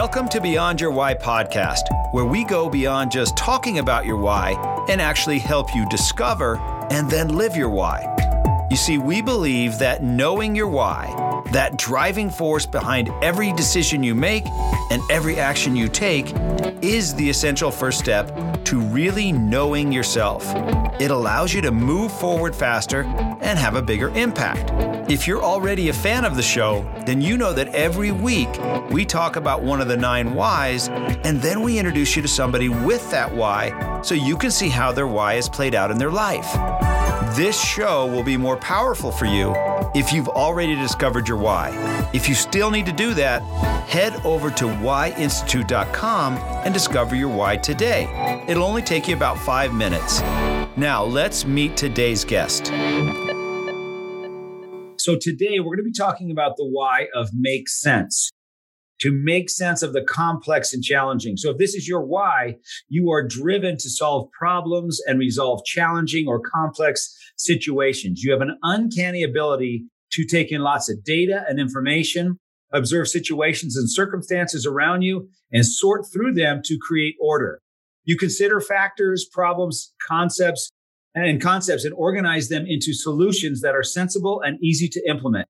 Welcome to Beyond Your Why podcast, where we go beyond just talking about your why and actually help you discover and then live your why. You see, we believe that knowing your why, that driving force behind every decision you make and every action you take, is the essential first step to really knowing yourself. It allows you to move forward faster and have a bigger impact. If you're already a fan of the show, then you know that every week we talk about one of the nine whys, and then we introduce you to somebody with that why so you can see how their why is played out in their life. This show will be more powerful for you if you've already discovered your why. If you still need to do that, head over to whyinstitute.com and discover your why today. It'll only take you about five minutes. Now, let's meet today's guest. So, today we're going to be talking about the why of make sense to make sense of the complex and challenging. So, if this is your why, you are driven to solve problems and resolve challenging or complex situations. You have an uncanny ability to take in lots of data and information, observe situations and circumstances around you, and sort through them to create order. You consider factors, problems, concepts, and concepts and organize them into solutions that are sensible and easy to implement.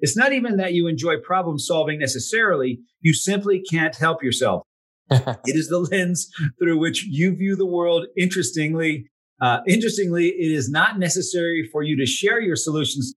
It's not even that you enjoy problem solving necessarily. You simply can't help yourself. it is the lens through which you view the world. Interestingly, uh, interestingly, it is not necessary for you to share your solutions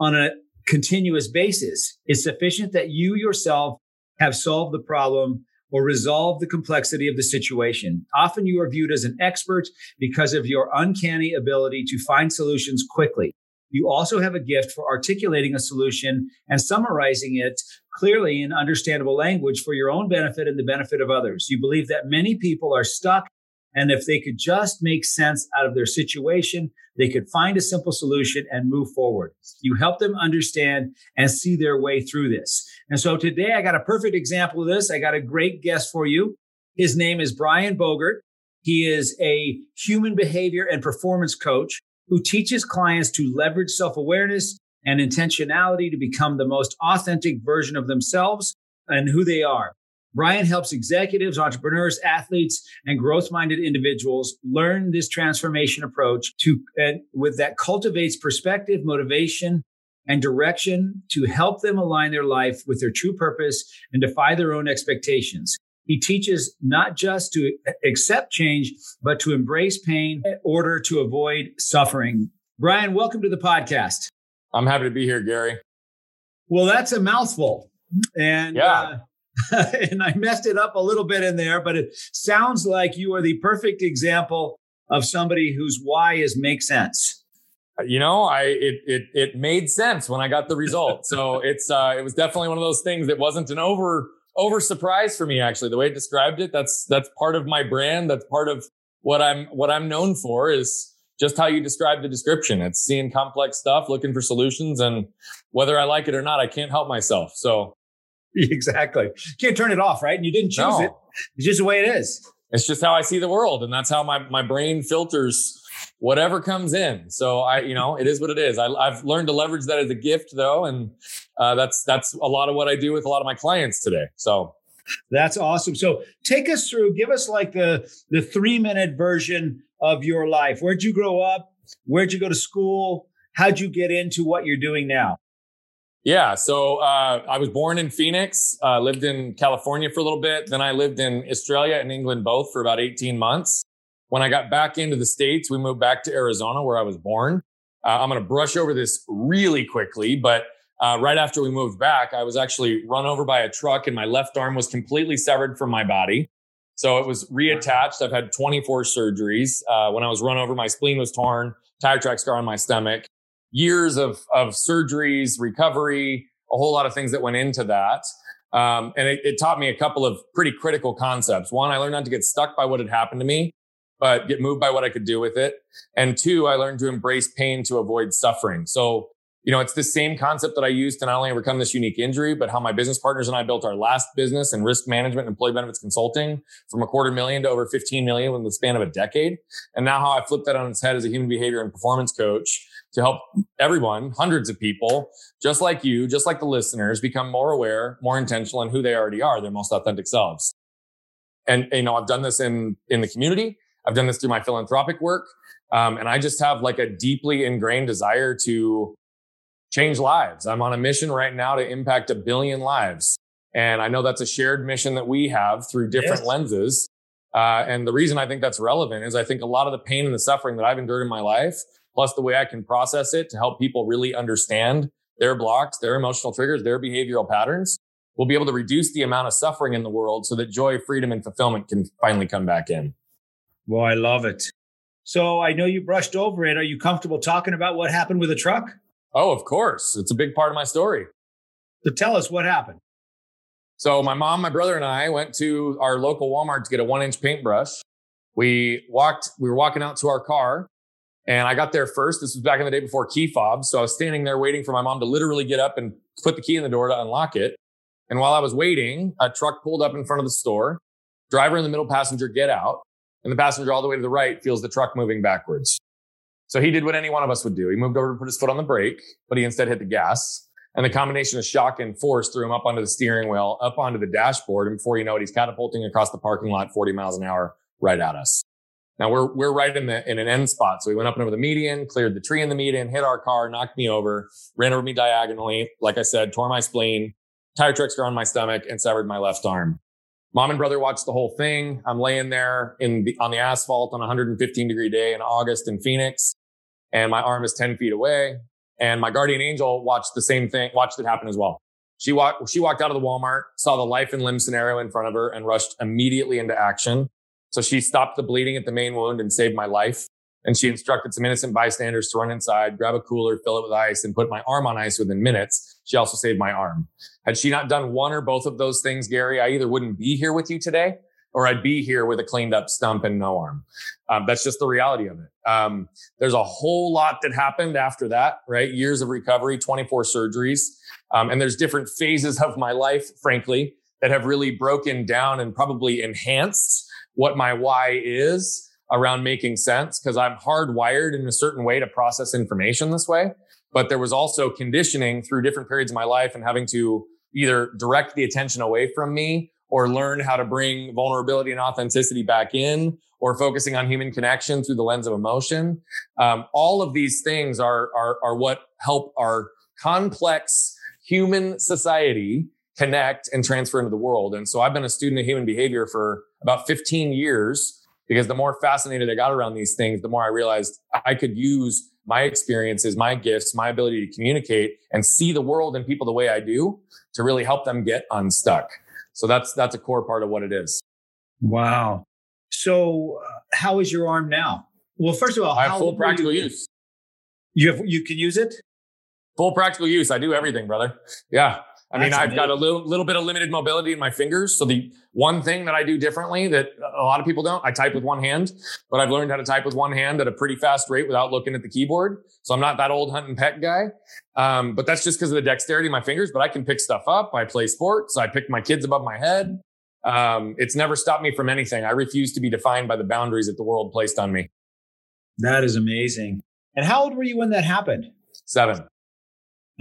on a continuous basis. It's sufficient that you yourself have solved the problem or resolved the complexity of the situation. Often you are viewed as an expert because of your uncanny ability to find solutions quickly. You also have a gift for articulating a solution and summarizing it clearly in understandable language for your own benefit and the benefit of others. You believe that many people are stuck and if they could just make sense out of their situation, they could find a simple solution and move forward. You help them understand and see their way through this. And so today I got a perfect example of this. I got a great guest for you. His name is Brian Bogert. He is a human behavior and performance coach who teaches clients to leverage self awareness and intentionality to become the most authentic version of themselves and who they are. Brian helps executives, entrepreneurs, athletes, and growth minded individuals learn this transformation approach to, and with that cultivates perspective, motivation, and direction to help them align their life with their true purpose and defy their own expectations. He teaches not just to accept change, but to embrace pain in order to avoid suffering. Brian, welcome to the podcast. I'm happy to be here, Gary. Well, that's a mouthful. And yeah. Uh, and I messed it up a little bit in there, but it sounds like you are the perfect example of somebody whose why is make sense. You know, I it it it made sense when I got the result. so it's uh it was definitely one of those things that wasn't an over over surprise for me actually the way it described it. That's that's part of my brand. That's part of what i'm what i'm known for is just how you describe the description. It's seeing complex stuff looking for solutions and whether i like it or not i can't help myself. So exactly. Can't turn it off right? And you didn't choose no. it. It's just the way it is. It's just how i see the world and that's how my my brain filters whatever comes in. So I, you know, it is what it is. I, have learned to leverage that as a gift though. And uh, that's, that's a lot of what I do with a lot of my clients today. So that's awesome. So take us through, give us like the, the three minute version of your life. Where'd you grow up? Where'd you go to school? How'd you get into what you're doing now? Yeah, so uh, I was born in Phoenix, uh, lived in California for a little bit. Then I lived in Australia and England both for about 18 months. When I got back into the States, we moved back to Arizona where I was born. Uh, I'm going to brush over this really quickly, but uh, right after we moved back, I was actually run over by a truck and my left arm was completely severed from my body. So it was reattached. I've had 24 surgeries. Uh, when I was run over, my spleen was torn, tire track scar on my stomach, years of, of surgeries, recovery, a whole lot of things that went into that. Um, and it, it taught me a couple of pretty critical concepts. One, I learned not to get stuck by what had happened to me but get moved by what I could do with it. And two, I learned to embrace pain to avoid suffering. So, you know, it's the same concept that I used to not only overcome this unique injury, but how my business partners and I built our last business in risk management and employee benefits consulting from a quarter million to over 15 million in the span of a decade. And now how I flipped that on its head as a human behavior and performance coach to help everyone, hundreds of people, just like you, just like the listeners, become more aware, more intentional in who they already are, their most authentic selves. And, you know, I've done this in, in the community. I've done this through my philanthropic work. Um, and I just have like a deeply ingrained desire to change lives. I'm on a mission right now to impact a billion lives. And I know that's a shared mission that we have through different yes. lenses. Uh, and the reason I think that's relevant is I think a lot of the pain and the suffering that I've endured in my life, plus the way I can process it to help people really understand their blocks, their emotional triggers, their behavioral patterns, will be able to reduce the amount of suffering in the world so that joy, freedom, and fulfillment can finally come back in. Well, I love it. So I know you brushed over it. Are you comfortable talking about what happened with the truck? Oh, of course. It's a big part of my story. So tell us what happened. So my mom, my brother, and I went to our local Walmart to get a one inch paintbrush. We walked, we were walking out to our car and I got there first. This was back in the day before key fobs. So I was standing there waiting for my mom to literally get up and put the key in the door to unlock it. And while I was waiting, a truck pulled up in front of the store. Driver and the middle passenger get out and the passenger all the way to the right feels the truck moving backwards. So he did what any one of us would do. He moved over to put his foot on the brake, but he instead hit the gas. And the combination of shock and force threw him up onto the steering wheel, up onto the dashboard. And before you know it, he's catapulting across the parking lot 40 miles an hour right at us. Now we're, we're right in the, in an end spot. So we went up and over the median, cleared the tree in the median, hit our car, knocked me over, ran over me diagonally. Like I said, tore my spleen, tire tracks around my stomach and severed my left arm. Mom and brother watched the whole thing. I'm laying there in the, on the asphalt on a 115 degree day in August in Phoenix, and my arm is 10 feet away. And my guardian angel watched the same thing, watched it happen as well. She walked, she walked out of the Walmart, saw the life and limb scenario in front of her and rushed immediately into action. So she stopped the bleeding at the main wound and saved my life. And she instructed some innocent bystanders to run inside, grab a cooler, fill it with ice, and put my arm on ice within minutes. She also saved my arm. Had she not done one or both of those things, Gary, I either wouldn't be here with you today or I'd be here with a cleaned up stump and no arm. Um, that's just the reality of it. Um, there's a whole lot that happened after that, right? Years of recovery, 24 surgeries. Um, and there's different phases of my life, frankly, that have really broken down and probably enhanced what my why is around making sense because I'm hardwired in a certain way to process information this way. But there was also conditioning through different periods of my life and having to either direct the attention away from me or learn how to bring vulnerability and authenticity back in or focusing on human connection through the lens of emotion. Um, all of these things are, are, are what help our complex human society connect and transfer into the world. And so I've been a student of human behavior for about 15 years because the more fascinated I got around these things, the more I realized I could use my experiences, my gifts, my ability to communicate and see the world and people the way I do to really help them get unstuck. So that's that's a core part of what it is. Wow. So uh, how is your arm now? Well, first of all, I have full practical you, use. You have you can use it? Full practical use. I do everything, brother. Yeah. I mean, I've got a little, little bit of limited mobility in my fingers. So the one thing that I do differently that a lot of people don't, I type with one hand, but I've learned how to type with one hand at a pretty fast rate without looking at the keyboard. So I'm not that old hunt and peck guy. Um, but that's just because of the dexterity of my fingers, but I can pick stuff up. I play sports. I pick my kids above my head. Um, it's never stopped me from anything. I refuse to be defined by the boundaries that the world placed on me. That is amazing. And how old were you when that happened? Seven.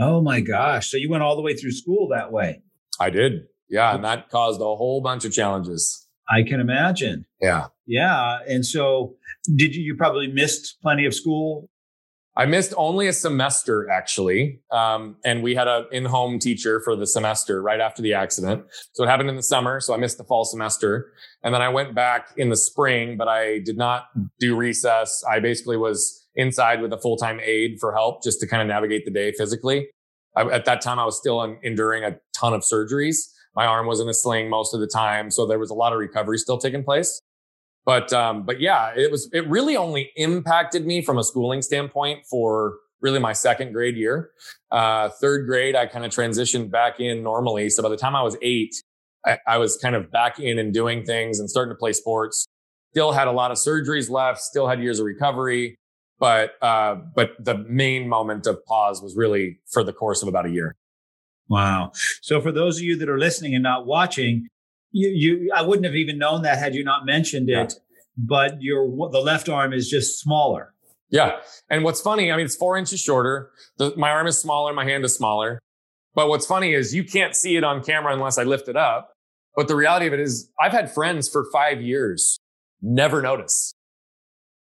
Oh my gosh. So you went all the way through school that way? I did. Yeah. And that caused a whole bunch of challenges. I can imagine. Yeah. Yeah. And so did you, you probably missed plenty of school? I missed only a semester actually. Um, and we had an in-home teacher for the semester right after the accident. So it happened in the summer. So I missed the fall semester and then I went back in the spring, but I did not do recess. I basically was inside with a full time aide for help just to kind of navigate the day physically. I, at that time, I was still enduring a ton of surgeries. My arm was in a sling most of the time, so there was a lot of recovery still taking place. But um, but yeah, it was it really only impacted me from a schooling standpoint for really my second grade year. Uh, third grade, I kind of transitioned back in normally. So by the time I was eight, I, I was kind of back in and doing things and starting to play sports. Still had a lot of surgeries left. Still had years of recovery but uh, but the main moment of pause was really for the course of about a year. Wow! So for those of you that are listening and not watching, you you I wouldn't have even known that had you not mentioned it. Yeah. But your the left arm is just smaller. Yeah. And what's funny, I mean, it's four inches shorter. The, my arm is smaller, my hand is smaller. But what's funny is you can't see it on camera unless I lift it up. But the reality of it is I've had friends for five years never notice.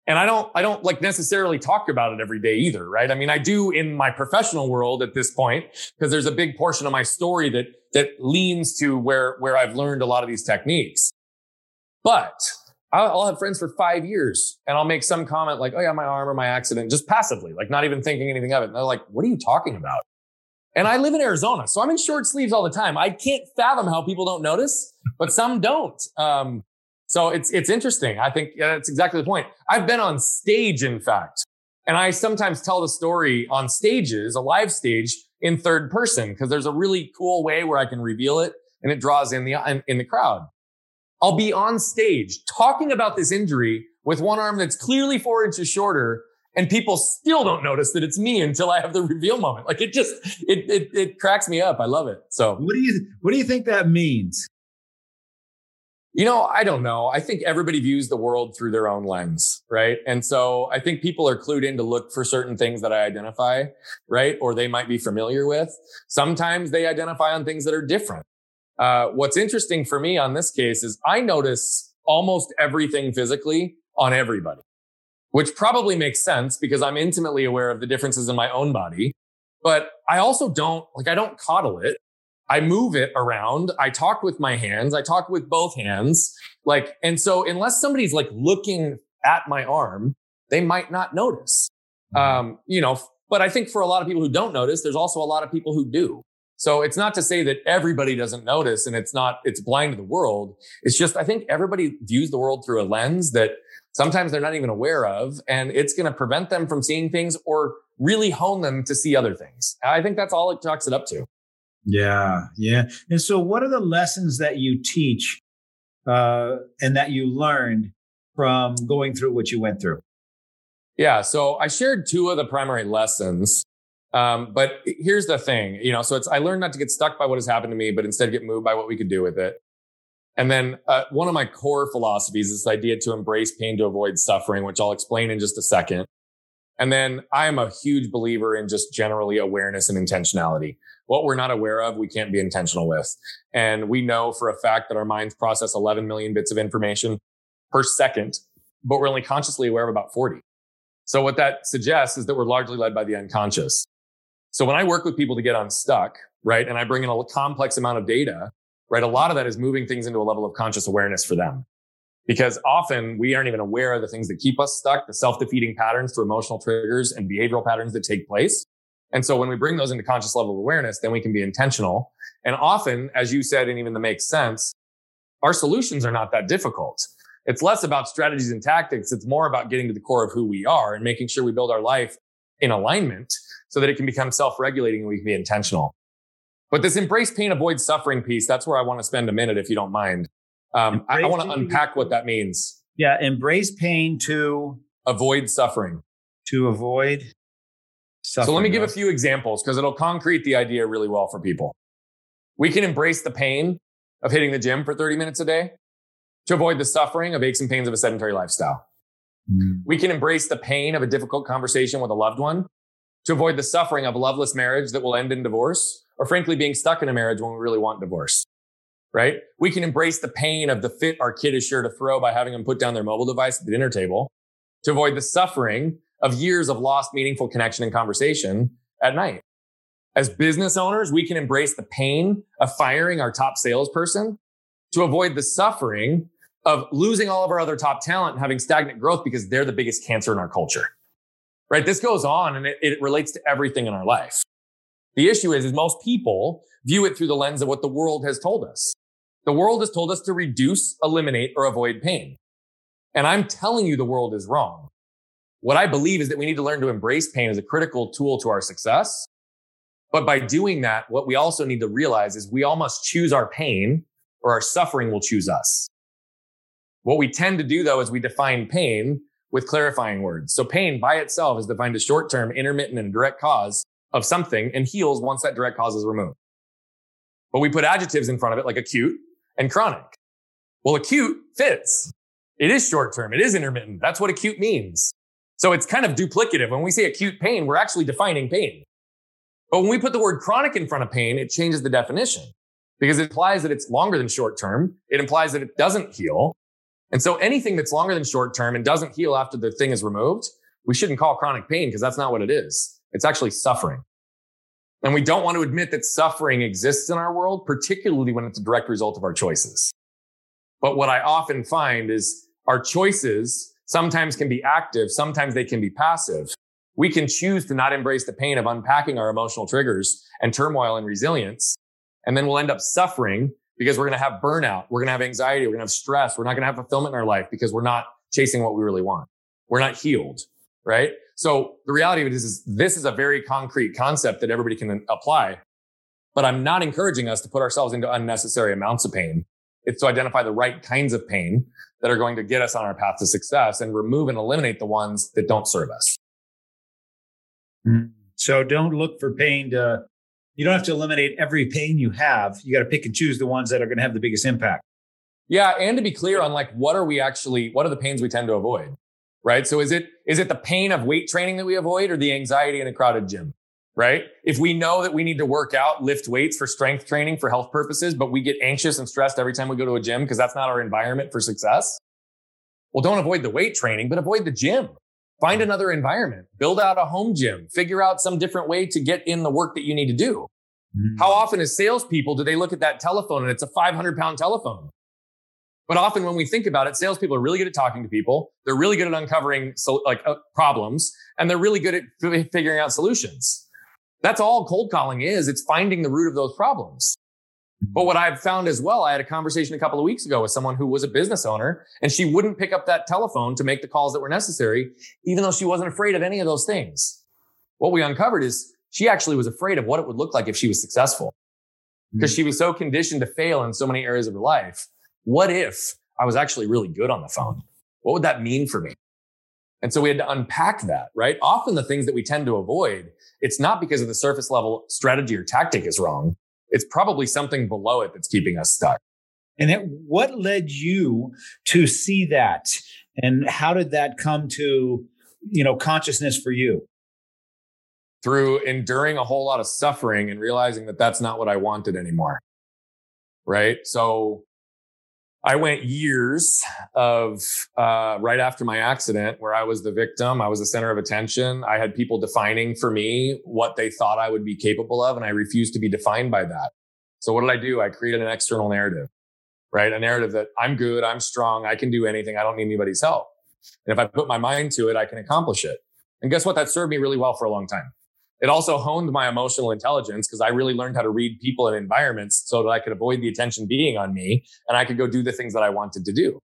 And I don't, I don't like necessarily talk about it every day either, right? I mean, I do in my professional world at this point, because there's a big portion of my story that, that leans to where, where I've learned a lot of these techniques. But I'll have friends for five years and I'll make some comment like, oh yeah, my arm or my accident, just passively, like not even thinking anything of it. And they're like, what are you talking about? And I live in Arizona, so I'm in short sleeves all the time. I can't fathom how people don't notice, but some don't. Um, so it's it's interesting. I think yeah, that's exactly the point. I've been on stage, in fact, and I sometimes tell the story on stages, a live stage, in third person because there's a really cool way where I can reveal it and it draws in the in, in the crowd. I'll be on stage talking about this injury with one arm that's clearly four inches shorter and people still don't notice that it's me until I have the reveal moment. Like it just it it, it cracks me up. I love it. So what do you what do you think that means? You know, I don't know. I think everybody views the world through their own lens, right? And so I think people are clued in to look for certain things that I identify, right? Or they might be familiar with. Sometimes they identify on things that are different. Uh, what's interesting for me on this case is I notice almost everything physically on everybody which probably makes sense because I'm intimately aware of the differences in my own body. But I also don't like, I don't coddle it. I move it around. I talk with my hands. I talk with both hands. Like, and so unless somebody's like looking at my arm, they might not notice. Mm-hmm. Um, you know, but I think for a lot of people who don't notice, there's also a lot of people who do. So it's not to say that everybody doesn't notice and it's not, it's blind to the world. It's just, I think everybody views the world through a lens that sometimes they're not even aware of. And it's going to prevent them from seeing things or really hone them to see other things. I think that's all it talks it up to. Yeah. Yeah. And so, what are the lessons that you teach uh, and that you learned from going through what you went through? Yeah. So, I shared two of the primary lessons. Um, but here's the thing, you know, so it's, I learned not to get stuck by what has happened to me, but instead get moved by what we could do with it. And then uh, one of my core philosophies is this idea to embrace pain to avoid suffering, which I'll explain in just a second. And then I am a huge believer in just generally awareness and intentionality. What we're not aware of, we can't be intentional with. And we know for a fact that our minds process 11 million bits of information per second, but we're only consciously aware of about 40. So what that suggests is that we're largely led by the unconscious. So when I work with people to get unstuck, right, and I bring in a complex amount of data, right? A lot of that is moving things into a level of conscious awareness for them. Because often we aren't even aware of the things that keep us stuck, the self-defeating patterns through emotional triggers and behavioral patterns that take place. And so when we bring those into conscious level of awareness, then we can be intentional. And often, as you said, and even the makes sense, our solutions are not that difficult. It's less about strategies and tactics. It's more about getting to the core of who we are and making sure we build our life in alignment so that it can become self-regulating and we can be intentional. But this embrace pain, avoid suffering piece, that's where I want to spend a minute, if you don't mind. Um, I, I want to unpack what that means. Yeah, embrace pain to avoid suffering. To avoid. So let me give a few examples because it'll concrete the idea really well for people. We can embrace the pain of hitting the gym for 30 minutes a day to avoid the suffering of aches and pains of a sedentary lifestyle. Mm. We can embrace the pain of a difficult conversation with a loved one to avoid the suffering of a loveless marriage that will end in divorce or frankly being stuck in a marriage when we really want divorce. Right? We can embrace the pain of the fit our kid is sure to throw by having them put down their mobile device at the dinner table to avoid the suffering of years of lost meaningful connection and conversation at night. As business owners, we can embrace the pain of firing our top salesperson to avoid the suffering of losing all of our other top talent and having stagnant growth because they're the biggest cancer in our culture. Right? This goes on and it, it relates to everything in our life. The issue is, is most people view it through the lens of what the world has told us. The world has told us to reduce, eliminate, or avoid pain. And I'm telling you the world is wrong. What I believe is that we need to learn to embrace pain as a critical tool to our success. But by doing that, what we also need to realize is we all must choose our pain or our suffering will choose us. What we tend to do though is we define pain with clarifying words. So pain by itself is defined as short term, intermittent, and direct cause of something and heals once that direct cause is removed. But we put adjectives in front of it like acute and chronic. Well, acute fits. It is short term. It is intermittent. That's what acute means. So it's kind of duplicative. When we say acute pain, we're actually defining pain. But when we put the word chronic in front of pain, it changes the definition because it implies that it's longer than short term. It implies that it doesn't heal. And so anything that's longer than short term and doesn't heal after the thing is removed, we shouldn't call chronic pain because that's not what it is. It's actually suffering. And we don't want to admit that suffering exists in our world, particularly when it's a direct result of our choices. But what I often find is our choices sometimes can be active, sometimes they can be passive. We can choose to not embrace the pain of unpacking our emotional triggers and turmoil and resilience. And then we'll end up suffering because we're going to have burnout. We're going to have anxiety. We're going to have stress. We're not going to have fulfillment in our life because we're not chasing what we really want. We're not healed. Right. So the reality of it is, is this is a very concrete concept that everybody can apply, but I'm not encouraging us to put ourselves into unnecessary amounts of pain. It's to identify the right kinds of pain that are going to get us on our path to success and remove and eliminate the ones that don't serve us. Mm-hmm. So don't look for pain to, you don't have to eliminate every pain you have. You got to pick and choose the ones that are going to have the biggest impact. Yeah. And to be clear on like, what are we actually, what are the pains we tend to avoid? Right. So is it, is it the pain of weight training that we avoid or the anxiety in a crowded gym? Right. If we know that we need to work out, lift weights for strength training for health purposes, but we get anxious and stressed every time we go to a gym because that's not our environment for success. Well, don't avoid the weight training, but avoid the gym. Find another environment, build out a home gym, figure out some different way to get in the work that you need to do. Mm. How often as salespeople do they look at that telephone and it's a 500 pound telephone? But often when we think about it, salespeople are really good at talking to people. They're really good at uncovering so, like uh, problems and they're really good at f- figuring out solutions. That's all cold calling is. It's finding the root of those problems. But what I've found as well, I had a conversation a couple of weeks ago with someone who was a business owner and she wouldn't pick up that telephone to make the calls that were necessary, even though she wasn't afraid of any of those things. What we uncovered is she actually was afraid of what it would look like if she was successful hmm. because she was so conditioned to fail in so many areas of her life. What if I was actually really good on the phone? What would that mean for me? And so we had to unpack that, right? Often the things that we tend to avoid, it's not because of the surface level strategy or tactic is wrong it's probably something below it that's keeping us stuck. And it, what led you to see that? And how did that come to, you know, consciousness for you? Through enduring a whole lot of suffering and realizing that that's not what I wanted anymore. Right. So I went years of uh, right after my accident where I was the victim. I was the center of attention. I had people defining for me what they thought I would be capable of, and I refused to be defined by that. So what did I do? I created an external narrative, right? A narrative that I'm good, I'm strong, I can do anything, I don't need anybody's help. And if I put my mind to it, I can accomplish it. And guess what? That served me really well for a long time. It also honed my emotional intelligence because I really learned how to read people and environments so that I could avoid the attention being on me and I could go do the things that I wanted to do.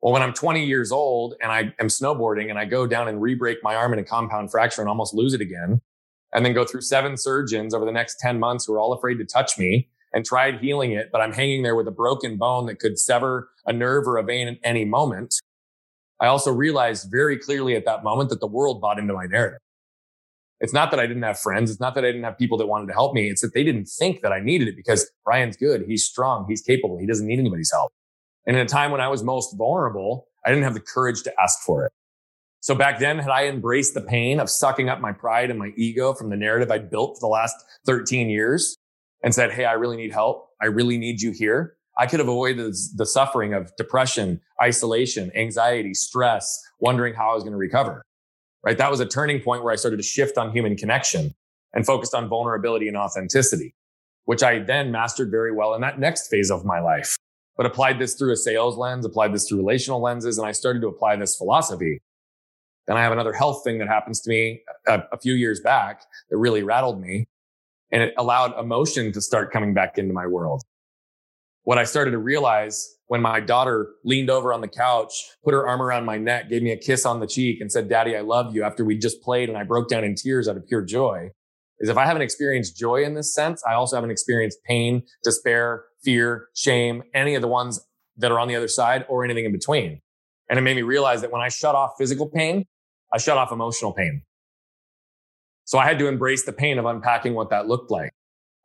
Well, when I'm 20 years old and I am snowboarding and I go down and re-break my arm in a compound fracture and almost lose it again, and then go through seven surgeons over the next 10 months who are all afraid to touch me and tried healing it, but I'm hanging there with a broken bone that could sever a nerve or a vein at any moment. I also realized very clearly at that moment that the world bought into my narrative. It's not that I didn't have friends. It's not that I didn't have people that wanted to help me. It's that they didn't think that I needed it because Brian's good. He's strong. He's capable. He doesn't need anybody's help. And in a time when I was most vulnerable, I didn't have the courage to ask for it. So back then, had I embraced the pain of sucking up my pride and my ego from the narrative I'd built for the last 13 years and said, Hey, I really need help. I really need you here. I could have avoided the suffering of depression, isolation, anxiety, stress, wondering how I was going to recover right? That was a turning point where I started to shift on human connection and focused on vulnerability and authenticity, which I then mastered very well in that next phase of my life. But applied this through a sales lens, applied this through relational lenses, and I started to apply this philosophy. Then I have another health thing that happens to me a, a few years back that really rattled me and it allowed emotion to start coming back into my world. What I started to realize when my daughter leaned over on the couch, put her arm around my neck, gave me a kiss on the cheek and said, daddy, I love you after we just played and I broke down in tears out of pure joy is if I haven't experienced joy in this sense, I also haven't experienced pain, despair, fear, shame, any of the ones that are on the other side or anything in between. And it made me realize that when I shut off physical pain, I shut off emotional pain. So I had to embrace the pain of unpacking what that looked like.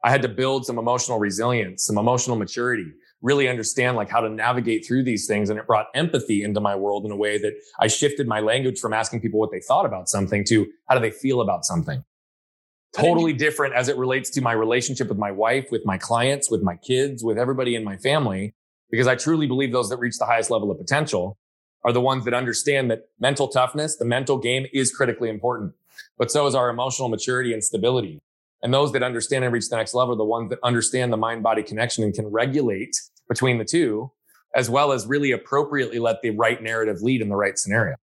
I had to build some emotional resilience, some emotional maturity, really understand like how to navigate through these things. And it brought empathy into my world in a way that I shifted my language from asking people what they thought about something to how do they feel about something. Totally different as it relates to my relationship with my wife, with my clients, with my kids, with everybody in my family, because I truly believe those that reach the highest level of potential are the ones that understand that mental toughness, the mental game is critically important, but so is our emotional maturity and stability. And those that understand and reach the next level are the ones that understand the mind body connection and can regulate between the two, as well as really appropriately let the right narrative lead in the right scenario.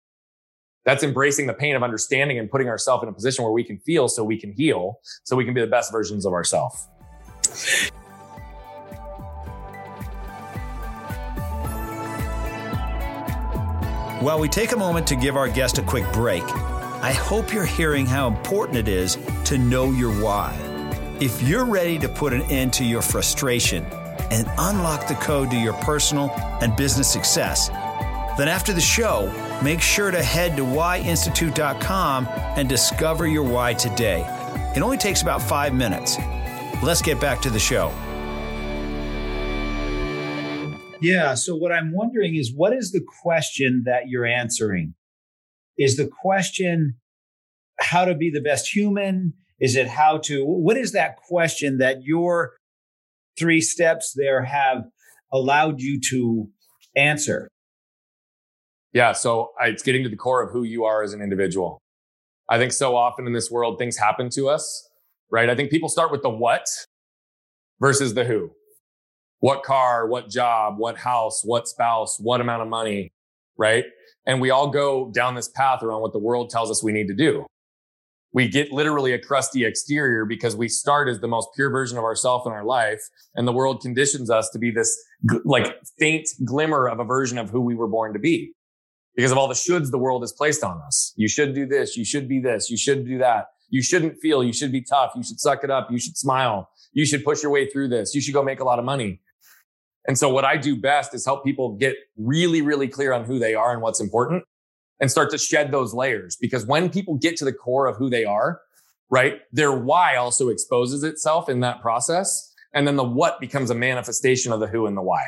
That's embracing the pain of understanding and putting ourselves in a position where we can feel so we can heal, so we can be the best versions of ourselves. While we take a moment to give our guest a quick break, I hope you're hearing how important it is to know your why. If you're ready to put an end to your frustration and unlock the code to your personal and business success, then after the show, make sure to head to whyinstitute.com and discover your why today. It only takes about five minutes. Let's get back to the show. Yeah. So, what I'm wondering is what is the question that you're answering? Is the question how to be the best human? Is it how to, what is that question that your three steps there have allowed you to answer? Yeah. So it's getting to the core of who you are as an individual. I think so often in this world, things happen to us, right? I think people start with the what versus the who. What car, what job, what house, what spouse, what amount of money, right? And we all go down this path around what the world tells us we need to do. We get literally a crusty exterior because we start as the most pure version of ourselves in our life. And the world conditions us to be this like faint glimmer of a version of who we were born to be because of all the shoulds the world has placed on us. You should do this. You should be this. You should do that. You shouldn't feel. You should be tough. You should suck it up. You should smile. You should push your way through this. You should go make a lot of money. And so what I do best is help people get really, really clear on who they are and what's important and start to shed those layers. Because when people get to the core of who they are, right, their why also exposes itself in that process. And then the what becomes a manifestation of the who and the why.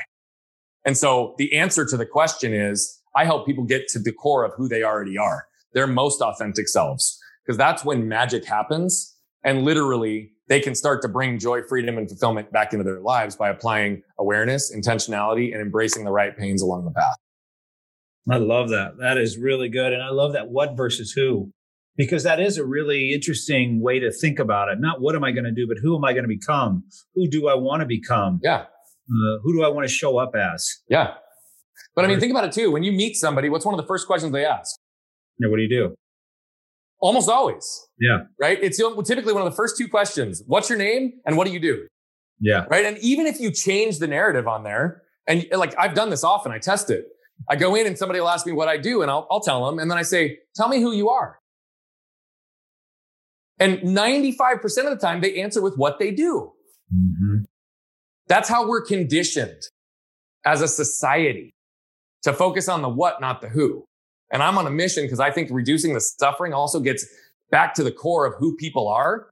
And so the answer to the question is I help people get to the core of who they already are, their most authentic selves, because that's when magic happens. And literally they can start to bring joy, freedom, and fulfillment back into their lives by applying awareness, intentionality, and embracing the right pains along the path. I love that. That is really good. And I love that what versus who, because that is a really interesting way to think about it. Not what am I going to do, but who am I going to become? Who do I want to become? Yeah. Uh, who do I want to show up as? Yeah. But I mean, think about it too. When you meet somebody, what's one of the first questions they ask? Yeah, what do you do? Almost always. Yeah. Right. It's typically one of the first two questions. What's your name and what do you do? Yeah. Right. And even if you change the narrative on there, and like I've done this often, I test it. I go in and somebody will ask me what I do and I'll, I'll tell them. And then I say, tell me who you are. And 95% of the time they answer with what they do. Mm-hmm. That's how we're conditioned as a society to focus on the what, not the who. And I'm on a mission because I think reducing the suffering also gets back to the core of who people are.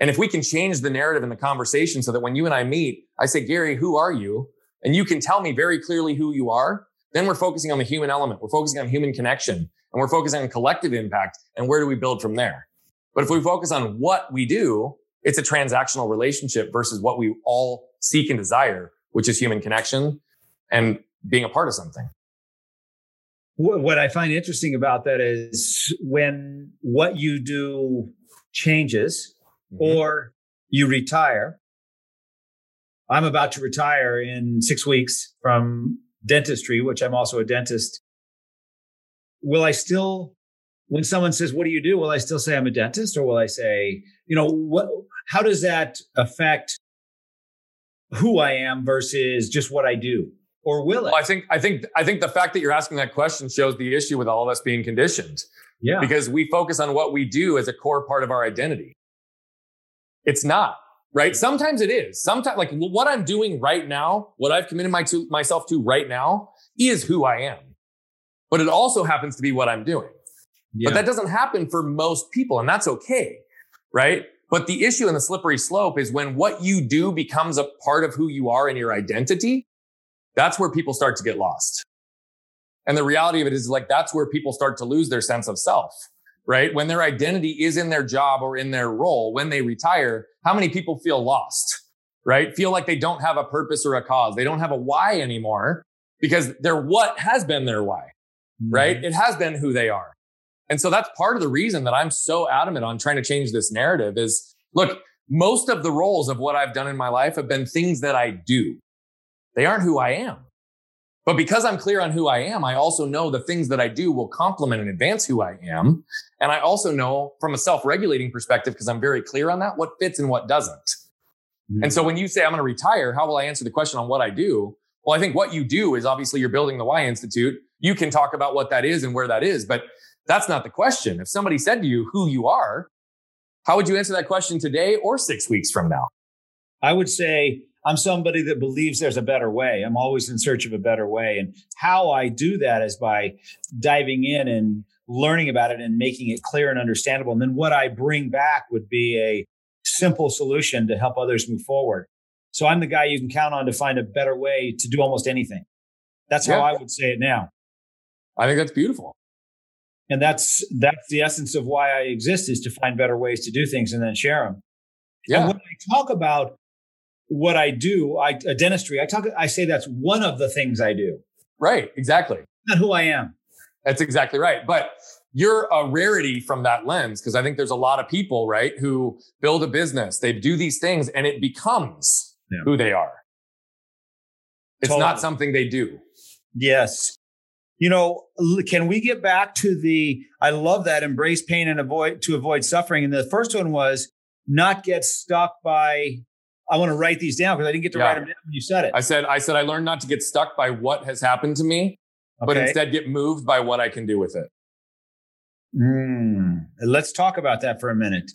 And if we can change the narrative in the conversation so that when you and I meet, I say, Gary, who are you? And you can tell me very clearly who you are. Then we're focusing on the human element. We're focusing on human connection and we're focusing on collective impact. And where do we build from there? But if we focus on what we do, it's a transactional relationship versus what we all seek and desire, which is human connection and being a part of something what I find interesting about that is when what you do changes mm-hmm. or you retire. I'm about to retire in six weeks from dentistry, which I'm also a dentist. Will I still, when someone says, What do you do? Will I still say I'm a dentist? Or will I say, you know, what, how does that affect who I am versus just what I do? Or will it? Well, I think I think I think the fact that you're asking that question shows the issue with all of us being conditioned. Yeah. Because we focus on what we do as a core part of our identity. It's not, right? Sometimes it is. Sometimes like what I'm doing right now, what I've committed my to, myself to right now is who I am. But it also happens to be what I'm doing. Yeah. But that doesn't happen for most people and that's okay, right? But the issue in the slippery slope is when what you do becomes a part of who you are and your identity, That's where people start to get lost. And the reality of it is like, that's where people start to lose their sense of self, right? When their identity is in their job or in their role, when they retire, how many people feel lost, right? Feel like they don't have a purpose or a cause. They don't have a why anymore because their what has been their why, mm-hmm. right? It has been who they are. And so that's part of the reason that I'm so adamant on trying to change this narrative is look, most of the roles of what I've done in my life have been things that I do. They aren't who I am. But because I'm clear on who I am, I also know the things that I do will complement and advance who I am. And I also know from a self regulating perspective, because I'm very clear on that, what fits and what doesn't. Mm-hmm. And so when you say I'm going to retire, how will I answer the question on what I do? Well, I think what you do is obviously you're building the WHY Institute. You can talk about what that is and where that is, but that's not the question. If somebody said to you who you are, how would you answer that question today or six weeks from now? I would say I'm somebody that believes there's a better way. I'm always in search of a better way. And how I do that is by diving in and learning about it and making it clear and understandable. And then what I bring back would be a simple solution to help others move forward. So I'm the guy you can count on to find a better way to do almost anything. That's yeah. how I would say it now. I think that's beautiful. And that's that's the essence of why I exist is to find better ways to do things and then share them. Yeah. And when I talk about what I do, I a dentistry, I talk I say that's one of the things I do. Right, exactly. Not who I am. That's exactly right. But you're a rarity from that lens because I think there's a lot of people, right, who build a business, they do these things and it becomes yeah. who they are. It's totally. not something they do. Yes. You know, can we get back to the I love that embrace pain and avoid to avoid suffering. And the first one was not get stuck by I want to write these down because I didn't get to yeah. write them down when you said it. I said, I said, I learned not to get stuck by what has happened to me, okay. but instead get moved by what I can do with it. Mm. Let's talk about that for a minute.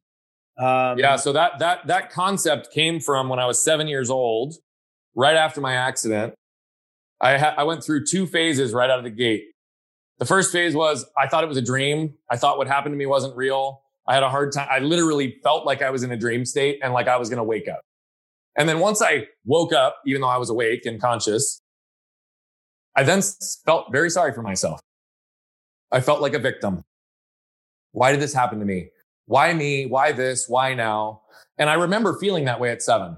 Um, yeah. So that, that, that concept came from when I was seven years old, right after my accident. I, ha- I went through two phases right out of the gate. The first phase was I thought it was a dream. I thought what happened to me wasn't real. I had a hard time. I literally felt like I was in a dream state and like I was going to wake up. And then once I woke up, even though I was awake and conscious, I then felt very sorry for myself. I felt like a victim. Why did this happen to me? Why me? Why this? Why now? And I remember feeling that way at seven.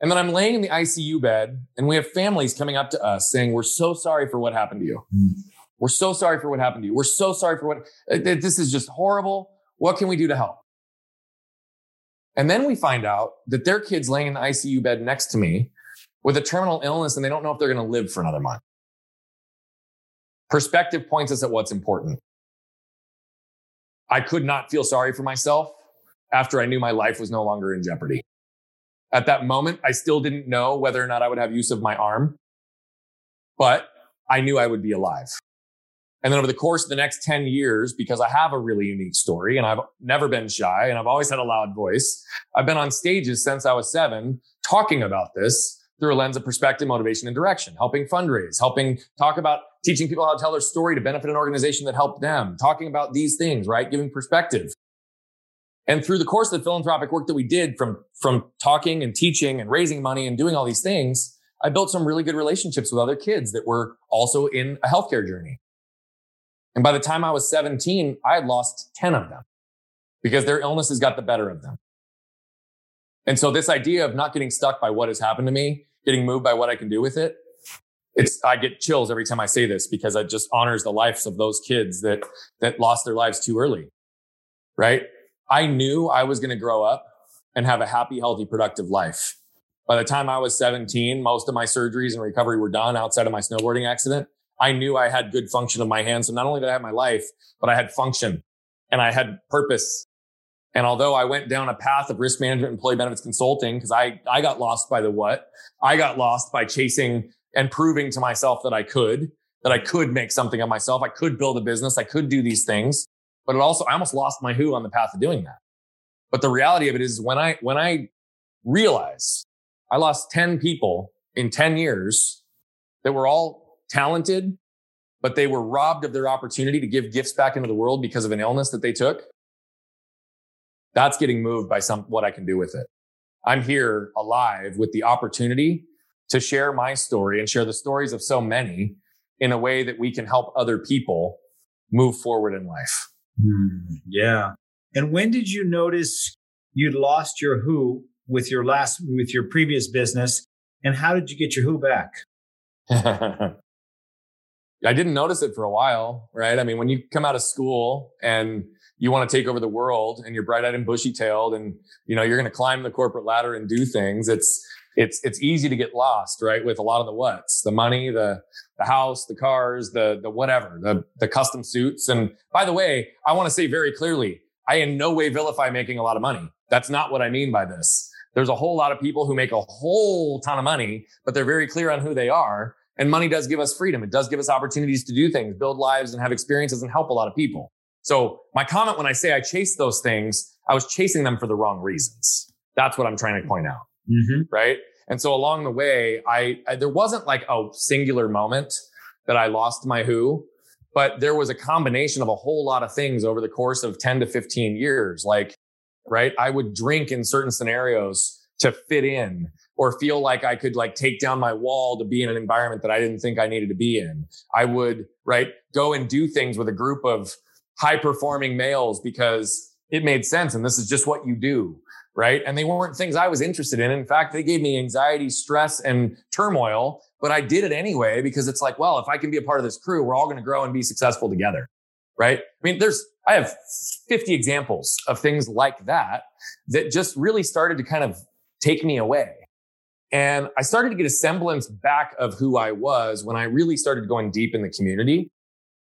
And then I'm laying in the ICU bed and we have families coming up to us saying, we're so sorry for what happened to you. Mm. We're so sorry for what happened to you. We're so sorry for what, uh, this is just horrible. What can we do to help? And then we find out that their kid's laying in the ICU bed next to me with a terminal illness and they don't know if they're going to live for another month. Perspective points us at what's important. I could not feel sorry for myself after I knew my life was no longer in jeopardy. At that moment, I still didn't know whether or not I would have use of my arm, but I knew I would be alive. And then over the course of the next 10 years, because I have a really unique story and I've never been shy and I've always had a loud voice, I've been on stages since I was seven talking about this through a lens of perspective, motivation, and direction, helping fundraise, helping talk about teaching people how to tell their story to benefit an organization that helped them, talking about these things, right? Giving perspective. And through the course of the philanthropic work that we did from, from talking and teaching and raising money and doing all these things, I built some really good relationships with other kids that were also in a healthcare journey. And by the time I was 17, I had lost 10 of them because their illnesses got the better of them. And so this idea of not getting stuck by what has happened to me, getting moved by what I can do with it, it's, I get chills every time I say this because it just honors the lives of those kids that, that lost their lives too early. Right. I knew I was going to grow up and have a happy, healthy, productive life. By the time I was 17, most of my surgeries and recovery were done outside of my snowboarding accident. I knew I had good function of my hands. So not only did I have my life, but I had function and I had purpose. And although I went down a path of risk management, employee benefits consulting, because I, I got lost by the what, I got lost by chasing and proving to myself that I could, that I could make something of myself. I could build a business. I could do these things, but it also, I almost lost my who on the path of doing that. But the reality of it is when I, when I realize I lost 10 people in 10 years that were all talented, but they were robbed of their opportunity to give gifts back into the world because of an illness that they took. That's getting moved by some, what I can do with it. I'm here alive with the opportunity to share my story and share the stories of so many in a way that we can help other people move forward in life. Mm, yeah. And when did you notice you'd lost your who with your last with your previous business and how did you get your who back? I didn't notice it for a while, right? I mean, when you come out of school and you want to take over the world and you're bright-eyed and bushy-tailed and you know you're going to climb the corporate ladder and do things, it's it's it's easy to get lost, right? With a lot of the what's, the money, the the house, the cars, the the whatever, the the custom suits. And by the way, I want to say very clearly, I in no way vilify making a lot of money. That's not what I mean by this. There's a whole lot of people who make a whole ton of money, but they're very clear on who they are. And money does give us freedom. It does give us opportunities to do things, build lives and have experiences and help a lot of people. So my comment when I say I chase those things, I was chasing them for the wrong reasons. That's what I'm trying to point out. Mm-hmm. Right. And so along the way, I, I, there wasn't like a singular moment that I lost my who, but there was a combination of a whole lot of things over the course of 10 to 15 years. Like, right. I would drink in certain scenarios to fit in or feel like I could like take down my wall to be in an environment that I didn't think I needed to be in. I would, right, go and do things with a group of high performing males because it made sense. And this is just what you do. Right. And they weren't things I was interested in. In fact, they gave me anxiety, stress, and turmoil, but I did it anyway because it's like, well, if I can be a part of this crew, we're all going to grow and be successful together. Right. I mean, there's, I have 50 examples of things like that that just really started to kind of take me away. And I started to get a semblance back of who I was when I really started going deep in the community.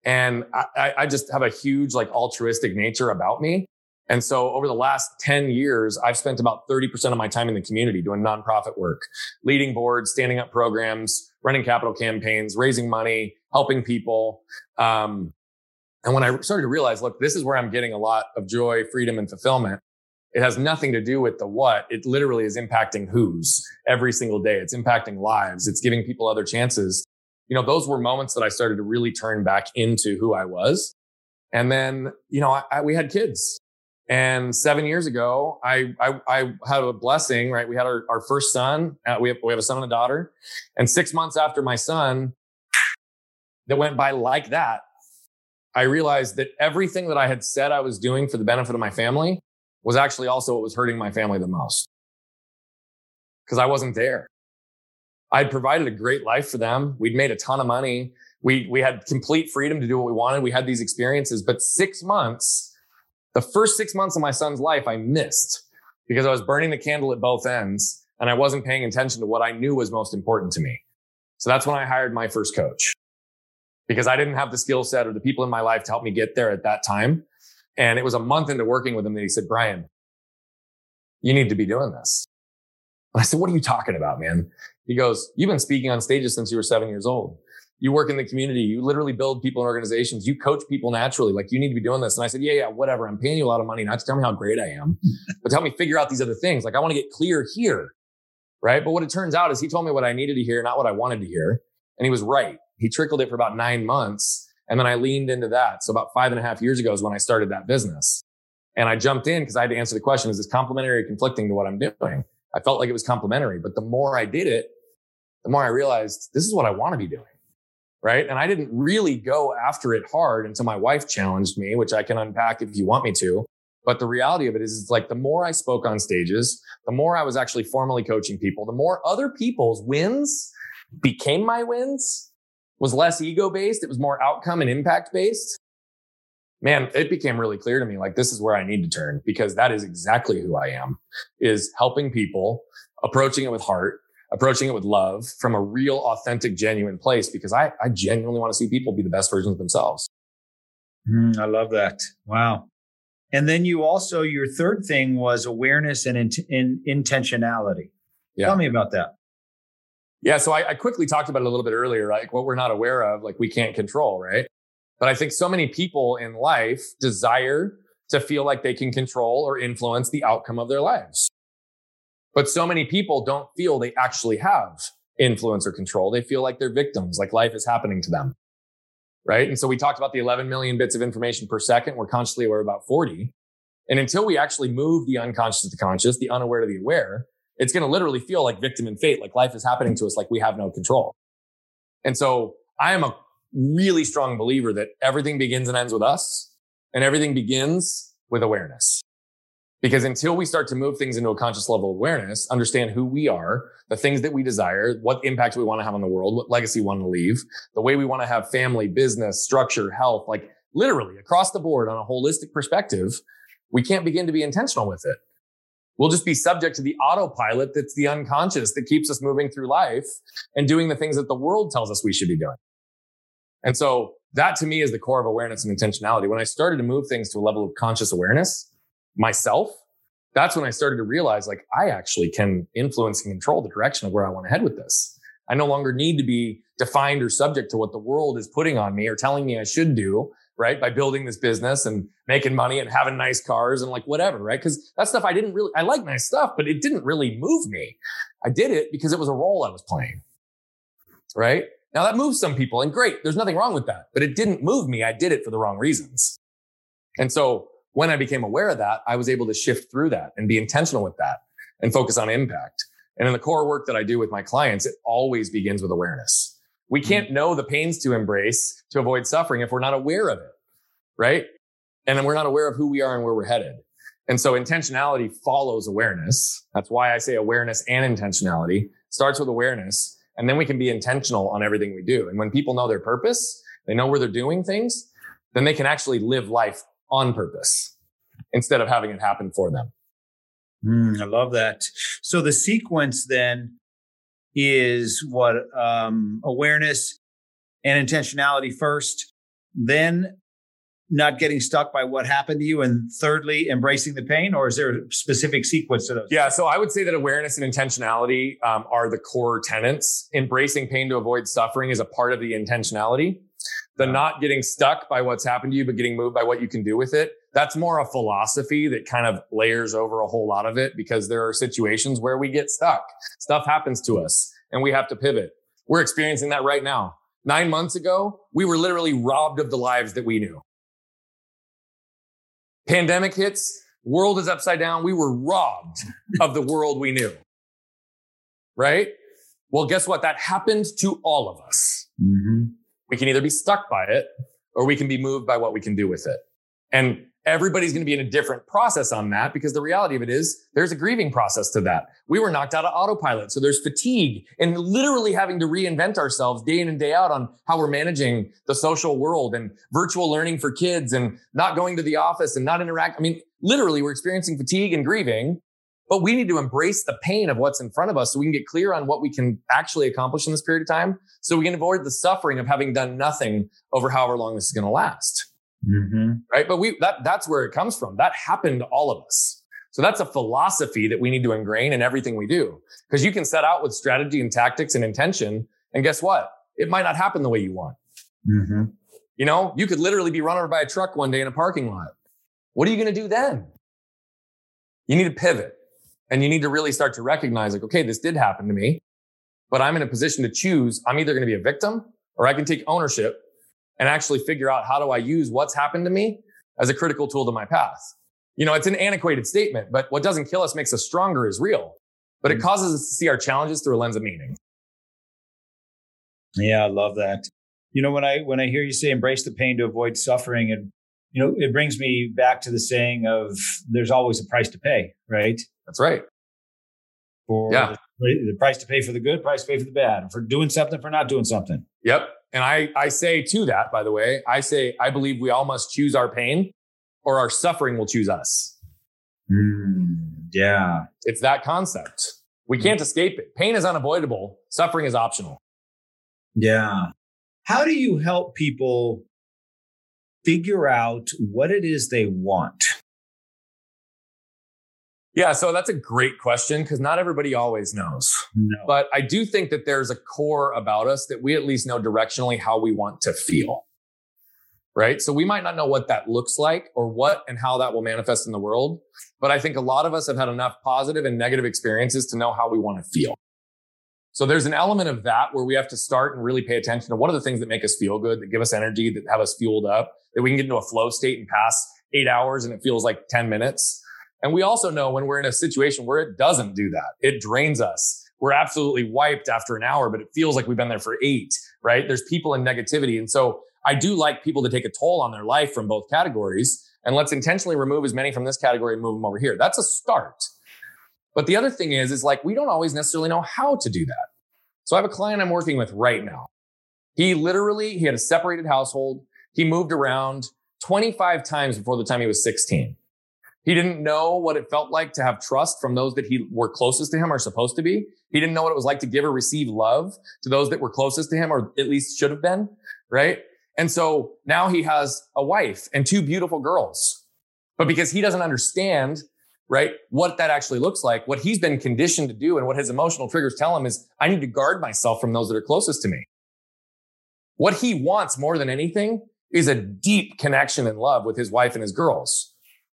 And I, I just have a huge like altruistic nature about me. And so over the last 10 years, I've spent about 30% of my time in the community doing nonprofit work, leading boards, standing up programs, running capital campaigns, raising money, helping people. Um, and when I started to realize, look, this is where I'm getting a lot of joy, freedom, and fulfillment. It has nothing to do with the what. It literally is impacting who's every single day. It's impacting lives. It's giving people other chances. You know, those were moments that I started to really turn back into who I was. And then, you know, I, I, we had kids. And seven years ago, I, I, I had a blessing, right? We had our, our first son. Uh, we, have, we have a son and a daughter. And six months after my son, that went by like that, I realized that everything that I had said I was doing for the benefit of my family was actually also what was hurting my family the most because I wasn't there. I'd provided a great life for them. We'd made a ton of money. We, we had complete freedom to do what we wanted. We had these experiences, but six months, the first six months of my son's life, I missed because I was burning the candle at both ends and I wasn't paying attention to what I knew was most important to me. So that's when I hired my first coach because I didn't have the skill set or the people in my life to help me get there at that time. And it was a month into working with him that he said, Brian, you need to be doing this. And I said, what are you talking about, man? He goes, you've been speaking on stages since you were seven years old. You work in the community. You literally build people and organizations. You coach people naturally. Like you need to be doing this. And I said, yeah, yeah, whatever. I'm paying you a lot of money not to tell me how great I am, but tell me figure out these other things. Like I want to get clear here. Right. But what it turns out is he told me what I needed to hear, not what I wanted to hear. And he was right. He trickled it for about nine months. And then I leaned into that. So about five and a half years ago is when I started that business. And I jumped in because I had to answer the question, is this complementary or conflicting to what I'm doing? I felt like it was complementary, but the more I did it, the more I realized this is what I want to be doing. Right. And I didn't really go after it hard until my wife challenged me, which I can unpack if you want me to. But the reality of it is, it's like the more I spoke on stages, the more I was actually formally coaching people, the more other people's wins became my wins was less ego based. It was more outcome and impact based. Man, it became really clear to me like this is where I need to turn because that is exactly who I am is helping people, approaching it with heart, approaching it with love from a real, authentic, genuine place because I, I genuinely want to see people be the best versions of themselves. Mm, I love that. Wow. And then you also, your third thing was awareness and, in, in intentionality. Yeah. Tell me about that. Yeah. So I, I quickly talked about it a little bit earlier, like what we're not aware of, like we can't control, right? But I think so many people in life desire to feel like they can control or influence the outcome of their lives. But so many people don't feel they actually have influence or control. They feel like they're victims, like life is happening to them. Right. And so we talked about the 11 million bits of information per second. We're consciously aware about 40. And until we actually move the unconscious to the conscious, the unaware to the aware, it's going to literally feel like victim and fate, like life is happening to us, like we have no control. And so I am a really strong believer that everything begins and ends with us and everything begins with awareness. Because until we start to move things into a conscious level of awareness, understand who we are, the things that we desire, what impact we want to have on the world, what legacy we want to leave, the way we want to have family, business, structure, health, like literally across the board on a holistic perspective, we can't begin to be intentional with it. We'll just be subject to the autopilot that's the unconscious that keeps us moving through life and doing the things that the world tells us we should be doing. And so that to me is the core of awareness and intentionality. When I started to move things to a level of conscious awareness, myself, that's when I started to realize like I actually can influence and control the direction of where I want to head with this. I no longer need to be defined or subject to what the world is putting on me or telling me I should do, right? By building this business and making money and having nice cars and like whatever, right? Because that stuff I didn't really, I like nice stuff, but it didn't really move me. I did it because it was a role I was playing, right? Now that moves some people and great. There's nothing wrong with that, but it didn't move me. I did it for the wrong reasons. And so when I became aware of that, I was able to shift through that and be intentional with that and focus on impact. And in the core work that I do with my clients, it always begins with awareness. We mm-hmm. can't know the pains to embrace to avoid suffering if we're not aware of it. Right. And then we're not aware of who we are and where we're headed. And so intentionality follows awareness. That's why I say awareness and intentionality starts with awareness. And then we can be intentional on everything we do. And when people know their purpose, they know where they're doing things, then they can actually live life on purpose instead of having it happen for them. Mm, I love that. So the sequence then is what um, awareness and intentionality first, then not getting stuck by what happened to you, and thirdly, embracing the pain, or is there a specific sequence to those? Yeah, so I would say that awareness and intentionality um, are the core tenets. Embracing pain to avoid suffering is a part of the intentionality. The not getting stuck by what's happened to you, but getting moved by what you can do with it. That's more a philosophy that kind of layers over a whole lot of it because there are situations where we get stuck. Stuff happens to us and we have to pivot. We're experiencing that right now. Nine months ago, we were literally robbed of the lives that we knew. Pandemic hits, world is upside down. We were robbed of the world we knew. Right? Well, guess what? That happened to all of us. Mm-hmm. We can either be stuck by it or we can be moved by what we can do with it. And everybody's going to be in a different process on that because the reality of it is there's a grieving process to that. We were knocked out of autopilot. So there's fatigue and literally having to reinvent ourselves day in and day out on how we're managing the social world and virtual learning for kids and not going to the office and not interact. I mean, literally we're experiencing fatigue and grieving but we need to embrace the pain of what's in front of us so we can get clear on what we can actually accomplish in this period of time so we can avoid the suffering of having done nothing over however long this is going to last. Mm-hmm. Right. But we, that, that's where it comes from. That happened to all of us. So that's a philosophy that we need to ingrain in everything we do. Because you can set out with strategy and tactics and intention. And guess what? It might not happen the way you want. Mm-hmm. You know, you could literally be run over by a truck one day in a parking lot. What are you going to do then? You need to pivot. And you need to really start to recognize like, okay, this did happen to me, but I'm in a position to choose. I'm either going to be a victim or I can take ownership and actually figure out how do I use what's happened to me as a critical tool to my path. You know, it's an antiquated statement, but what doesn't kill us makes us stronger is real, but it mm. causes us to see our challenges through a lens of meaning. Yeah, I love that. You know, when I when I hear you say embrace the pain to avoid suffering, and you know, it brings me back to the saying of there's always a price to pay, right? That's right. For yeah. the, the price to pay for the good, price to pay for the bad, for doing something, for not doing something. Yep. And I, I say to that, by the way, I say, I believe we all must choose our pain or our suffering will choose us. Mm, yeah. It's that concept. We can't escape it. Pain is unavoidable. Suffering is optional. Yeah. How do you help people figure out what it is they want? Yeah, so that's a great question because not everybody always knows. No. But I do think that there's a core about us that we at least know directionally how we want to feel. Right. So we might not know what that looks like or what and how that will manifest in the world. But I think a lot of us have had enough positive and negative experiences to know how we want to feel. So there's an element of that where we have to start and really pay attention to what are the things that make us feel good, that give us energy, that have us fueled up, that we can get into a flow state and pass eight hours and it feels like 10 minutes And we also know when we're in a situation where it doesn't do that, it drains us. We're absolutely wiped after an hour, but it feels like we've been there for eight, right? There's people in negativity. And so I do like people to take a toll on their life from both categories. And let's intentionally remove as many from this category and move them over here. That's a start. But the other thing is, is like we don't always necessarily know how to do that. So I have a client I'm working with right now. He literally, he had a separated household. He moved around 25 times before the time he was 16. He didn't know what it felt like to have trust from those that he were closest to him or supposed to be. He didn't know what it was like to give or receive love to those that were closest to him or at least should have been. Right. And so now he has a wife and two beautiful girls. But because he doesn't understand, right, what that actually looks like, what he's been conditioned to do and what his emotional triggers tell him is I need to guard myself from those that are closest to me. What he wants more than anything is a deep connection and love with his wife and his girls,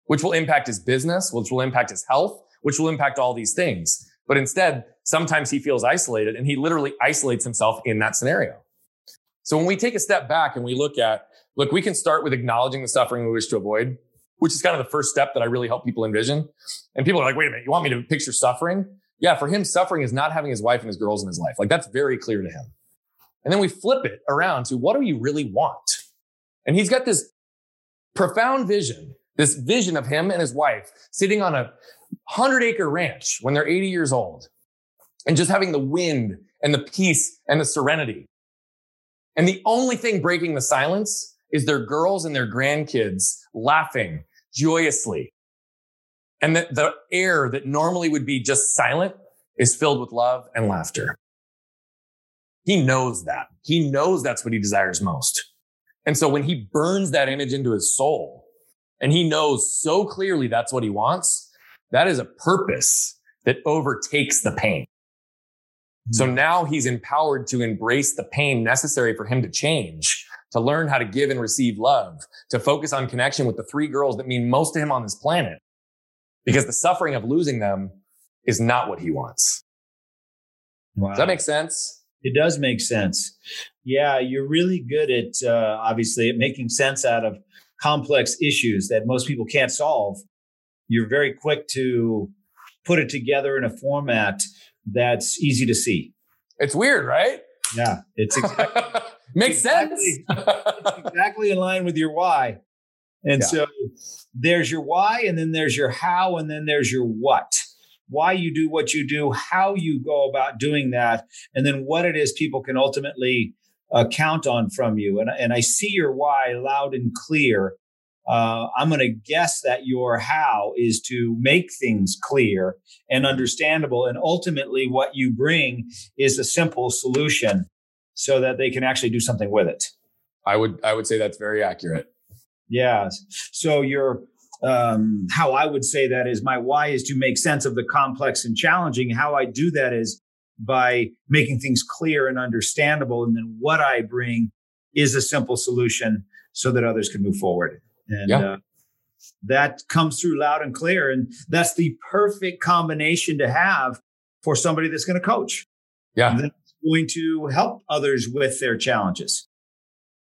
which will impact his business, which will impact his health, which will impact all these things. But instead, sometimes he feels isolated and he literally isolates himself in that scenario. So when we take a step back and we look at, look, we can start with acknowledging the suffering we wish to avoid, which is kind of the first step that I really help people envision. And people are like, wait a minute, you want me to picture suffering? Yeah, for him, suffering is not having his wife and his girls in his life. Like that's very clear to him. And then we flip it around to what do you really want? And he's got this profound vision, this vision of him and his wife sitting on a hundred acre ranch when they're 80 years old and just having the wind and the peace and the serenity. And the only thing breaking the silence is their girls and their grandkids laughing joyously. And that the air that normally would be just silent is filled with love and laughter. He knows that. He knows that's what he desires most. And so when he burns that image into his soul and he knows so clearly that's what he wants, that is a purpose that overtakes the pain. So hmm. now he's empowered to embrace the pain necessary for him to change, to learn how to give and receive love, to focus on connection with the three girls that mean most to him on this planet. Because the suffering of losing them is not what he wants. Wow. Does that make sense? It does make sense. Yeah, you're really good at uh, obviously at making sense out of complex issues that most people can't solve. You're very quick to put it together in a format that's easy to see. It's weird, right? Yeah, it's exactly makes exactly, sense. it's exactly in line with your why. And yeah. so there's your why, and then there's your how, and then there's your what why you do what you do, how you go about doing that, and then what it is people can ultimately uh, count on from you. And, and I see your why loud and clear. Uh, I'm going to guess that your how is to make things clear and understandable. And ultimately, what you bring is a simple solution so that they can actually do something with it. I would I would say that's very accurate. Yeah. So your um, how I would say that is my why is to make sense of the complex and challenging. How I do that is by making things clear and understandable. And then what I bring is a simple solution so that others can move forward. And yeah. uh, that comes through loud and clear. And that's the perfect combination to have for somebody that's going to coach. Yeah. That's going to help others with their challenges.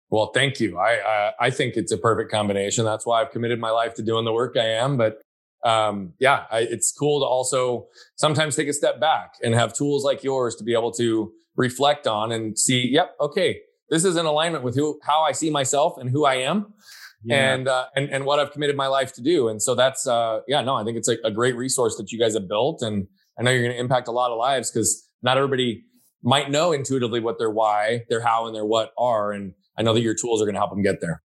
Well, thank you. I, I, I think it's a perfect combination. That's why I've committed my life to doing the work I am. But um, yeah, I, it's cool to also sometimes take a step back and have tools like yours to be able to reflect on and see. Yep, okay, this is in alignment with who how I see myself and who I am. Yeah. And, uh, and and what I've committed my life to do, and so that's uh, yeah, no, I think it's a, a great resource that you guys have built, and I know you're going to impact a lot of lives because not everybody might know intuitively what their why, their how, and their what are, and I know that your tools are going to help them get there.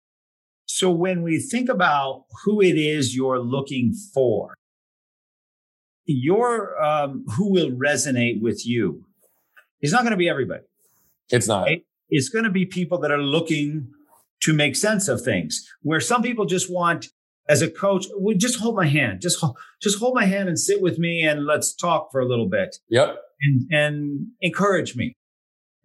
So when we think about who it is you're looking for, your um, who will resonate with you is not going to be everybody. It's not. Right? It's going to be people that are looking to make sense of things. Where some people just want, as a coach, well, just hold my hand, just just hold my hand and sit with me and let's talk for a little bit. Yep. And and encourage me.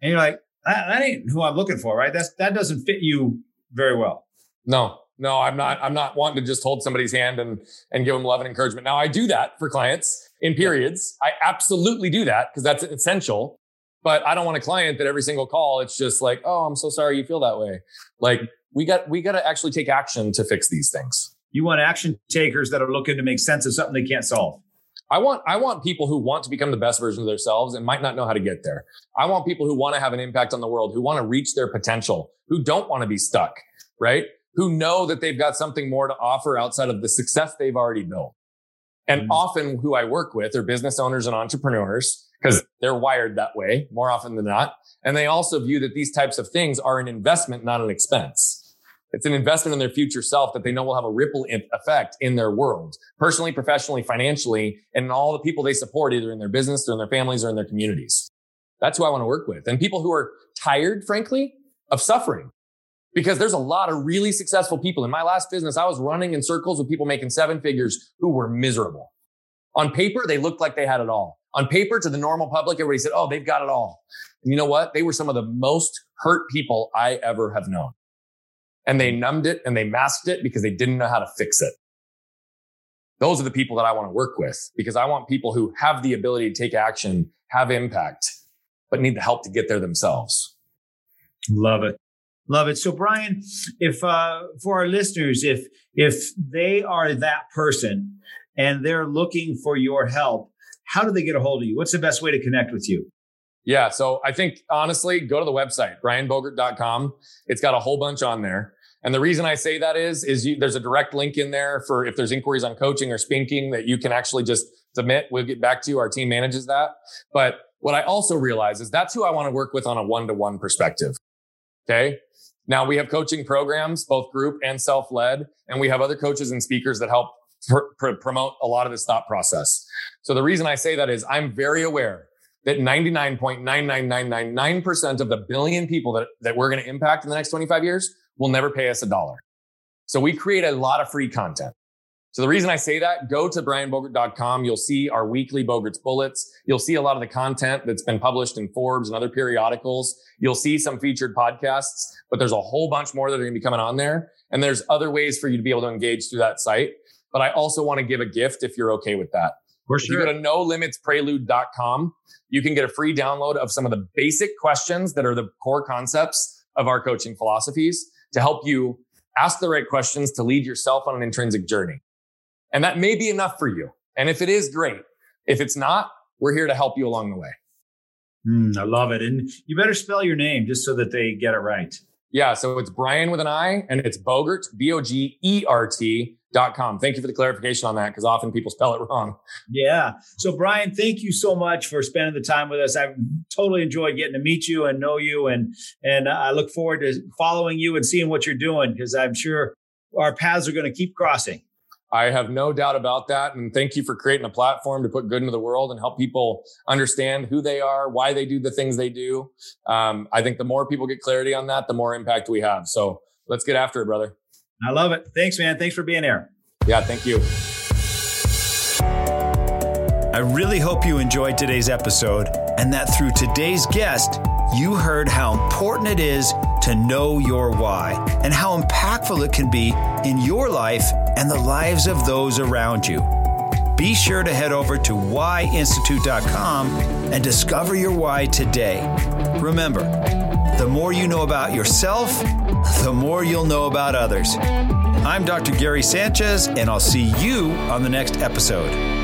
And you're like, that, that ain't who I'm looking for, right? That's that doesn't fit you very well. No, no, I'm not. I'm not wanting to just hold somebody's hand and and give them love and encouragement. Now I do that for clients in periods. I absolutely do that because that's essential. But I don't want a client that every single call it's just like, oh, I'm so sorry you feel that way. Like we got we got to actually take action to fix these things. You want action takers that are looking to make sense of something they can't solve. I want I want people who want to become the best version of themselves and might not know how to get there. I want people who want to have an impact on the world, who want to reach their potential, who don't want to be stuck, right? Who know that they've got something more to offer outside of the success they've already built. And mm-hmm. often who I work with are business owners and entrepreneurs because they're wired that way more often than not. And they also view that these types of things are an investment, not an expense. It's an investment in their future self that they know will have a ripple effect in their world, personally, professionally, financially, and in all the people they support, either in their business or in their families or in their communities. That's who I want to work with. And people who are tired, frankly, of suffering. Because there's a lot of really successful people. In my last business, I was running in circles with people making seven figures who were miserable. On paper, they looked like they had it all. On paper, to the normal public, everybody said, Oh, they've got it all. And you know what? They were some of the most hurt people I ever have known and they numbed it and they masked it because they didn't know how to fix it. Those are the people that I want to work with because I want people who have the ability to take action, have impact, but need the help to get there themselves. Love it. Love it. So Brian, if uh, for our listeners, if if they are that person and they're looking for your help, how do they get a hold of you? What's the best way to connect with you? Yeah. So I think honestly, go to the website, brianbogert.com. It's got a whole bunch on there. And the reason I say that is, is you, there's a direct link in there for if there's inquiries on coaching or spinking that you can actually just submit. We'll get back to you. Our team manages that. But what I also realize is that's who I want to work with on a one to one perspective. Okay. Now we have coaching programs, both group and self led, and we have other coaches and speakers that help pr- pr- promote a lot of this thought process. So the reason I say that is I'm very aware that 99.99999% of the billion people that, that we're going to impact in the next 25 years will never pay us a dollar. So we create a lot of free content. So the reason I say that, go to brianbogert.com. You'll see our weekly Bogert's Bullets. You'll see a lot of the content that's been published in Forbes and other periodicals. You'll see some featured podcasts, but there's a whole bunch more that are going to be coming on there. And there's other ways for you to be able to engage through that site. But I also want to give a gift if you're okay with that. For sure. If you go to nolimitprelude.com, you can get a free download of some of the basic questions that are the core concepts of our coaching philosophies to help you ask the right questions to lead yourself on an intrinsic journey. And that may be enough for you. And if it is, great. If it's not, we're here to help you along the way. Mm, I love it. And you better spell your name just so that they get it right. Yeah. So it's Brian with an I and it's Bogert, B O G E R T Dot com. Thank you for the clarification on that because often people spell it wrong. Yeah. So, Brian, thank you so much for spending the time with us. I've totally enjoyed getting to meet you and know you, and and I look forward to following you and seeing what you're doing because I'm sure our paths are going to keep crossing. I have no doubt about that. And thank you for creating a platform to put good into the world and help people understand who they are, why they do the things they do. Um, I think the more people get clarity on that, the more impact we have. So let's get after it, brother. I love it. Thanks, man. Thanks for being here. Yeah, thank you. I really hope you enjoyed today's episode and that through today's guest, you heard how important it is to know your why and how impactful it can be in your life and the lives of those around you. Be sure to head over to whyinstitute.com and discover your why today. Remember, the more you know about yourself, the more you'll know about others. I'm Dr. Gary Sanchez, and I'll see you on the next episode.